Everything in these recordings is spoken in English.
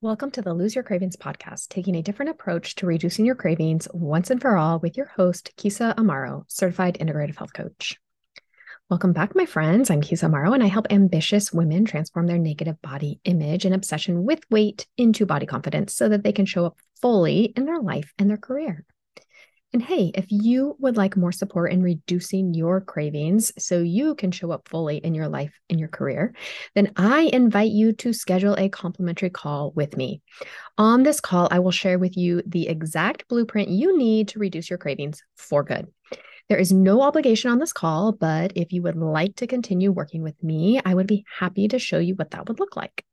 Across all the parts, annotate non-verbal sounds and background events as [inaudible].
Welcome to the Lose Your Cravings podcast, taking a different approach to reducing your cravings once and for all with your host, Keysa Amaro, certified integrative health coach. Welcome back, my friends. I'm Keysa Amaro, and I help ambitious women transform their negative body image and obsession with weight into body confidence so that they can show up fully in their life and their career. And hey, if you would like more support in reducing your cravings so you can show up fully in your life and your career, then I invite you to schedule a complimentary call with me. On this call, I will share with you the exact blueprint you need to reduce your cravings for good. There is no obligation on this call, but if you would like to continue working with me, I would be happy to show you what that would look like.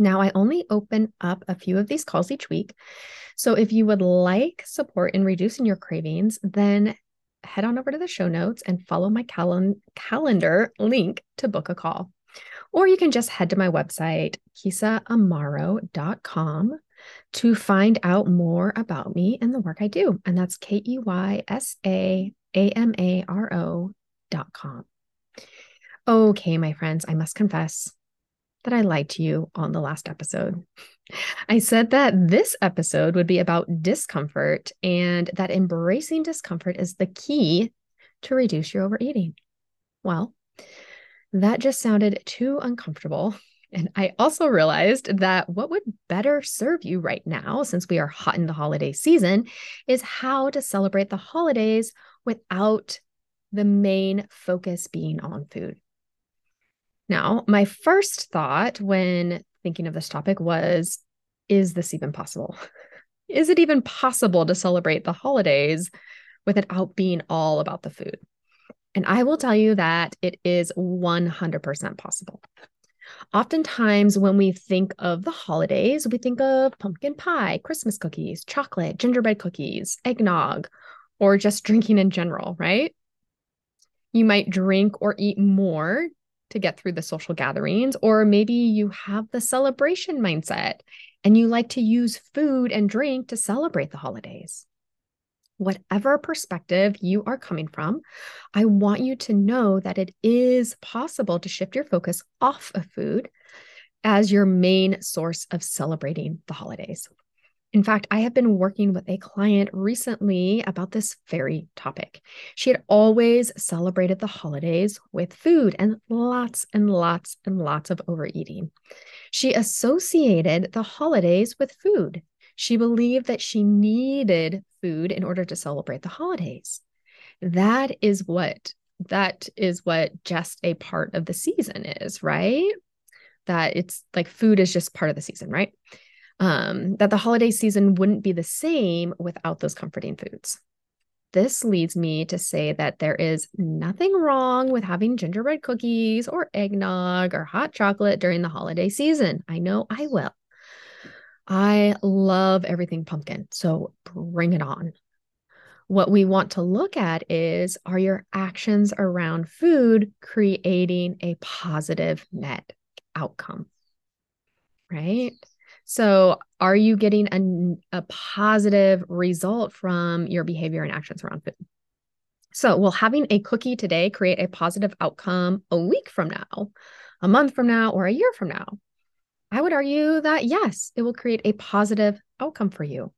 Now, I only open up a few of these calls each week. So if you would like support in reducing your cravings, then head on over to the show notes and follow my cal- calendar link to book a call. Or you can just head to my website, keysaamaro.com, to find out more about me and the work I do. And that's K E Y S A A M A R O dot com. Okay, my friends, I must confess that I lied to you on the last episode. I said that this episode would be about discomfort and that embracing discomfort is the key to reduce your overeating. Well, that just sounded too uncomfortable. And I also realized that what would better serve you right now, since we are hot in the holiday season, is how to celebrate the holidays without the main focus being on food. Now, my first thought when thinking of this topic was Is this even possible? [laughs] Is it even possible to celebrate the holidays without being all about the food? And I will tell you that it is 100% possible. Oftentimes, when we think of the holidays, we think of pumpkin pie, Christmas cookies, chocolate, gingerbread cookies, eggnog, or just drinking in general, right? You might drink or eat more to get through the social gatherings, or maybe you have the celebration mindset and you like to use food and drink to celebrate the holidays. Whatever perspective you are coming from, I want you to know that it is possible to shift your focus off of food as your main source of celebrating the holidays. In fact, I have been working with a client recently about this very topic. She had always celebrated the holidays with food and lots and lots and lots of overeating. She associated the holidays with food. She believed that she needed food in order to celebrate the holidays. That is what that is what just a part of the season is, right? That it's like food is just part of the season, right? Um, that the holiday season wouldn't be the same without those comforting foods. This leads me to say that there is nothing wrong with having gingerbread cookies or eggnog or hot chocolate during the holiday season. I know I will. I love everything pumpkin, so bring it on. What we want to look at is are your actions around food creating a positive net outcome? Right? So, are you getting a, a positive result from your behavior and actions around food? So, will having a cookie today create a positive outcome a week from now, a month from now, or a year from now? I would argue that yes, it will create a positive outcome for you.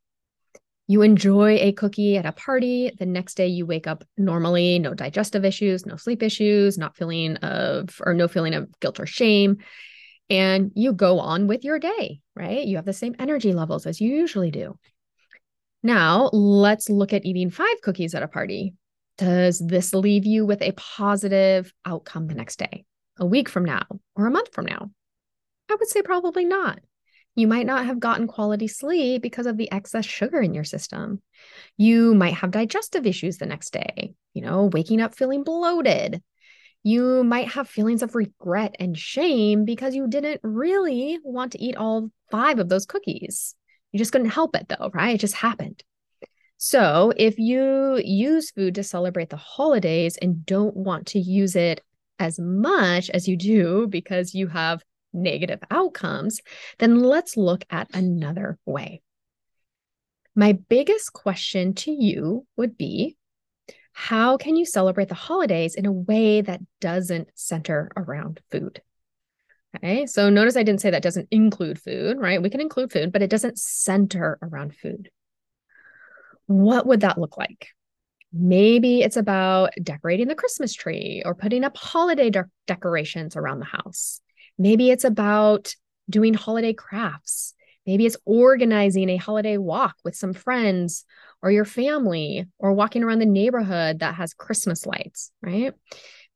You enjoy a cookie at a party. The next day you wake up normally, no digestive issues, no sleep issues, not feeling of or no feeling of guilt or shame and you go on with your day, right? You have the same energy levels as you usually do. Now, let's look at eating five cookies at a party. Does this leave you with a positive outcome the next day, a week from now, or a month from now? I would say probably not. You might not have gotten quality sleep because of the excess sugar in your system. You might have digestive issues the next day, you know, waking up feeling bloated, you might have feelings of regret and shame because you didn't really want to eat all five of those cookies. You just couldn't help it though, right? It just happened. So, if you use food to celebrate the holidays and don't want to use it as much as you do because you have negative outcomes, then let's look at another way. My biggest question to you would be how can you celebrate the holidays in a way that doesn't center around food? Okay. So notice I didn't say that doesn't include food, right? We can include food, but it doesn't center around food. What would that look like? Maybe it's about decorating the Christmas tree or putting up holiday de- decorations around the house. Maybe it's about doing holiday crafts. Maybe it's organizing a holiday walk with some friends or your family or walking around the neighborhood that has Christmas lights, right?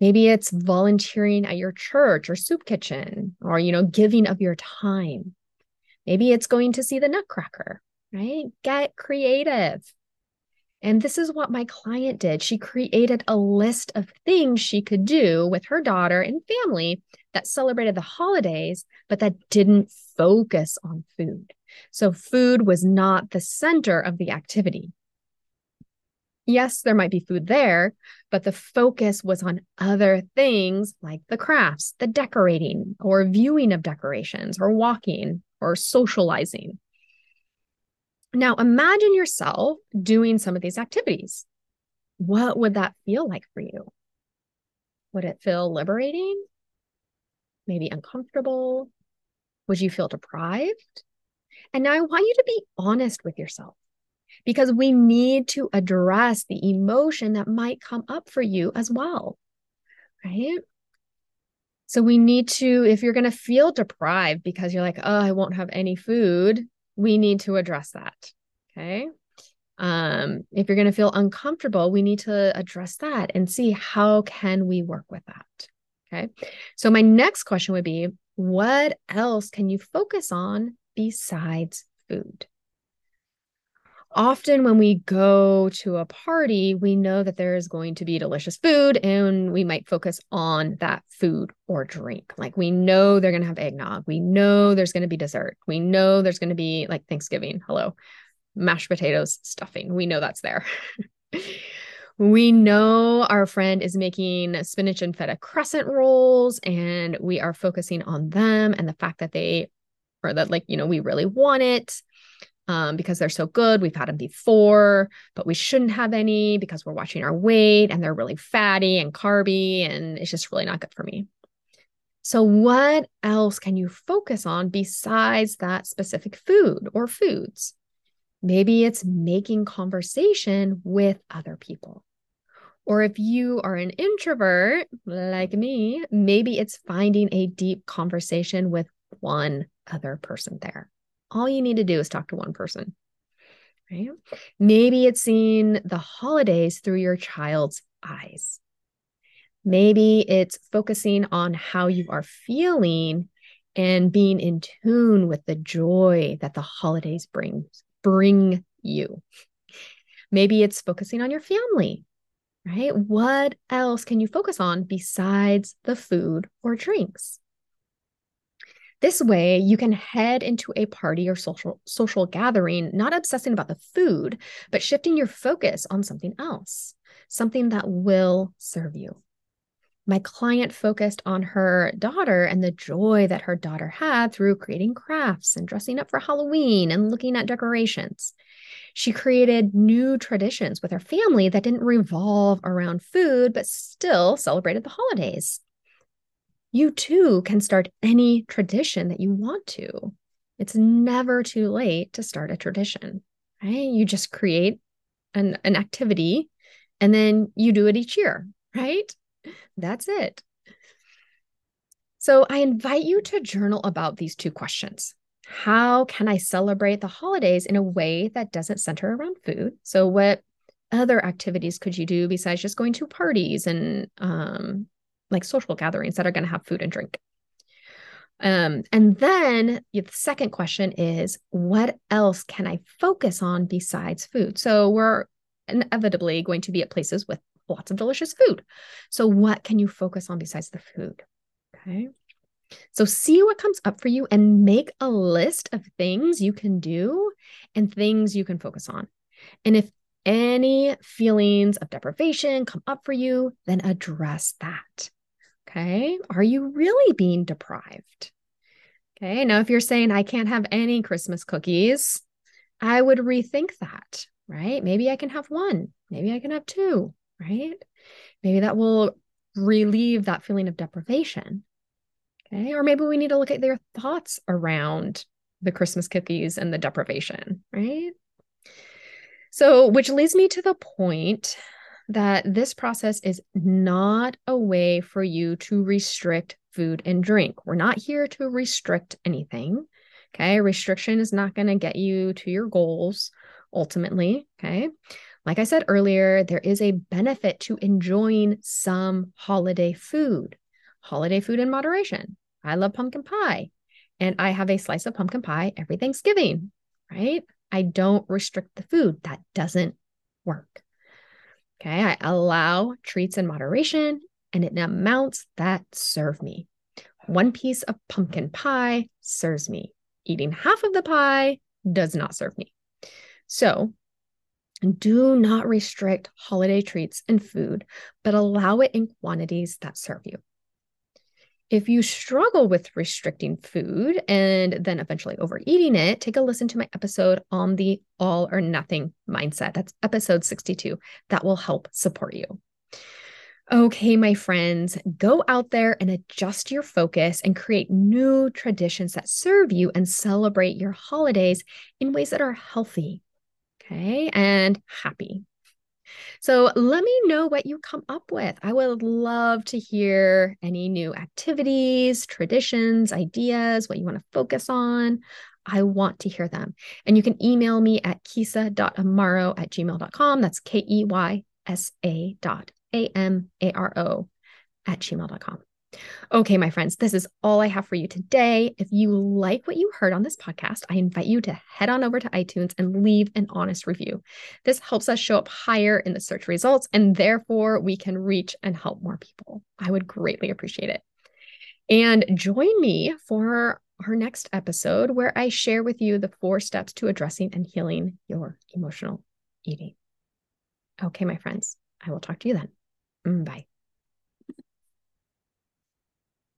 Maybe it's volunteering at your church or soup kitchen or, you know, giving of your time. Maybe it's going to see the Nutcracker, right? Get creative. And this is what my client did. She created a list of things she could do with her daughter and family that celebrated the holidays, but that didn't focus on food. So, food was not the center of the activity. Yes, there might be food there, but the focus was on other things like the crafts, the decorating, or viewing of decorations, or walking, or socializing. Now, imagine yourself doing some of these activities. What would that feel like for you? Would it feel liberating? Maybe uncomfortable? Would you feel deprived? And now I want you to be honest with yourself because we need to address the emotion that might come up for you as well. Right. So we need to, if you're going to feel deprived because you're like, oh, I won't have any food, we need to address that. Okay. Um, if you're going to feel uncomfortable, we need to address that and see how can we work with that. Okay. So my next question would be, what else can you focus on besides food? Often, when we go to a party, we know that there is going to be delicious food, and we might focus on that food or drink. Like, we know they're going to have eggnog. We know there's going to be dessert. We know there's going to be like Thanksgiving. Hello, mashed potatoes, stuffing. We know that's there. [laughs] we know our friend is making spinach and feta crescent rolls, and we are focusing on them and the fact that they, or that, like, you know, we really want it um, because they're so good. We've had them before, but we shouldn't have any because we're watching our weight and they're really fatty and carby, and it's just really not good for me. So, what else can you focus on besides that specific food or foods? Maybe it's making conversation with other people. Or if you are an introvert like me, maybe it's finding a deep conversation with one other person there. All you need to do is talk to one person. Right? Maybe it's seeing the holidays through your child's eyes. Maybe it's focusing on how you are feeling and being in tune with the joy that the holidays bring bring you. Maybe it's focusing on your family, right? What else can you focus on besides the food or drinks? This way, you can head into a party or social social gathering not obsessing about the food, but shifting your focus on something else, something that will serve you. My client focused on her daughter and the joy that her daughter had through creating crafts and dressing up for Halloween and looking at decorations. She created new traditions with her family that didn't revolve around food, but still celebrated the holidays you too can start any tradition that you want to. It's never too late to start a tradition, right? You just create an, an activity and then you do it each year, right? That's it. So I invite you to journal about these two questions. How can I celebrate the holidays in a way that doesn't center around food? So, what other activities could you do besides just going to parties and um, like social gatherings that are going to have food and drink. Um, and then the second question is, what else can I focus on besides food? So we're inevitably going to be at places with lots of delicious food. So what can you focus on besides the food? Okay. So see what comes up for you and make a list of things you can do and things you can focus on. And if any feelings of deprivation come up for you, then address that. Okay. Are you really being deprived? Okay. Now, if you're saying, I can't have any Christmas cookies, I would rethink that, right? Maybe I can have one. Maybe I can have two, right? Maybe that will relieve that feeling of deprivation. Okay. Or maybe we need to look at their thoughts around the Christmas cookies and the deprivation, right? So, which leads me to the point that this process is not a way for you to restrict food and drink. We're not here to restrict anything. Okay. Restriction is not going to get you to your goals ultimately. Okay. Like I said earlier, there is a benefit to enjoying some holiday food, holiday food in moderation. I love pumpkin pie, and I have a slice of pumpkin pie every Thanksgiving, right? I don't restrict the food. That doesn't work. Okay. I allow treats in moderation and in amounts that serve me. One piece of pumpkin pie serves me. Eating half of the pie does not serve me. So do not restrict holiday treats and food, but allow it in quantities that serve you. If you struggle with restricting food and then eventually overeating it, take a listen to my episode on the all or nothing mindset. That's episode 62. That will help support you. Okay, my friends, go out there and adjust your focus and create new traditions that serve you and celebrate your holidays in ways that are healthy, okay, and happy. So let me know what you come up with. I would love to hear any new activities, traditions, ideas, what you want to focus on. I want to hear them. And you can email me at keysa.amaro at gmail.com. That's K E Y S A dot A M A R O at gmail.com. Okay, my friends, this is all I have for you today. If you like what you heard on this podcast, I invite you to head on over to iTunes and leave an honest review. This helps us show up higher in the search results, and therefore we can reach and help more people. I would greatly appreciate it. And join me for our next episode where I share with you the four steps to addressing and healing your emotional eating. Okay, my friends, I will talk to you then. Mm, bye.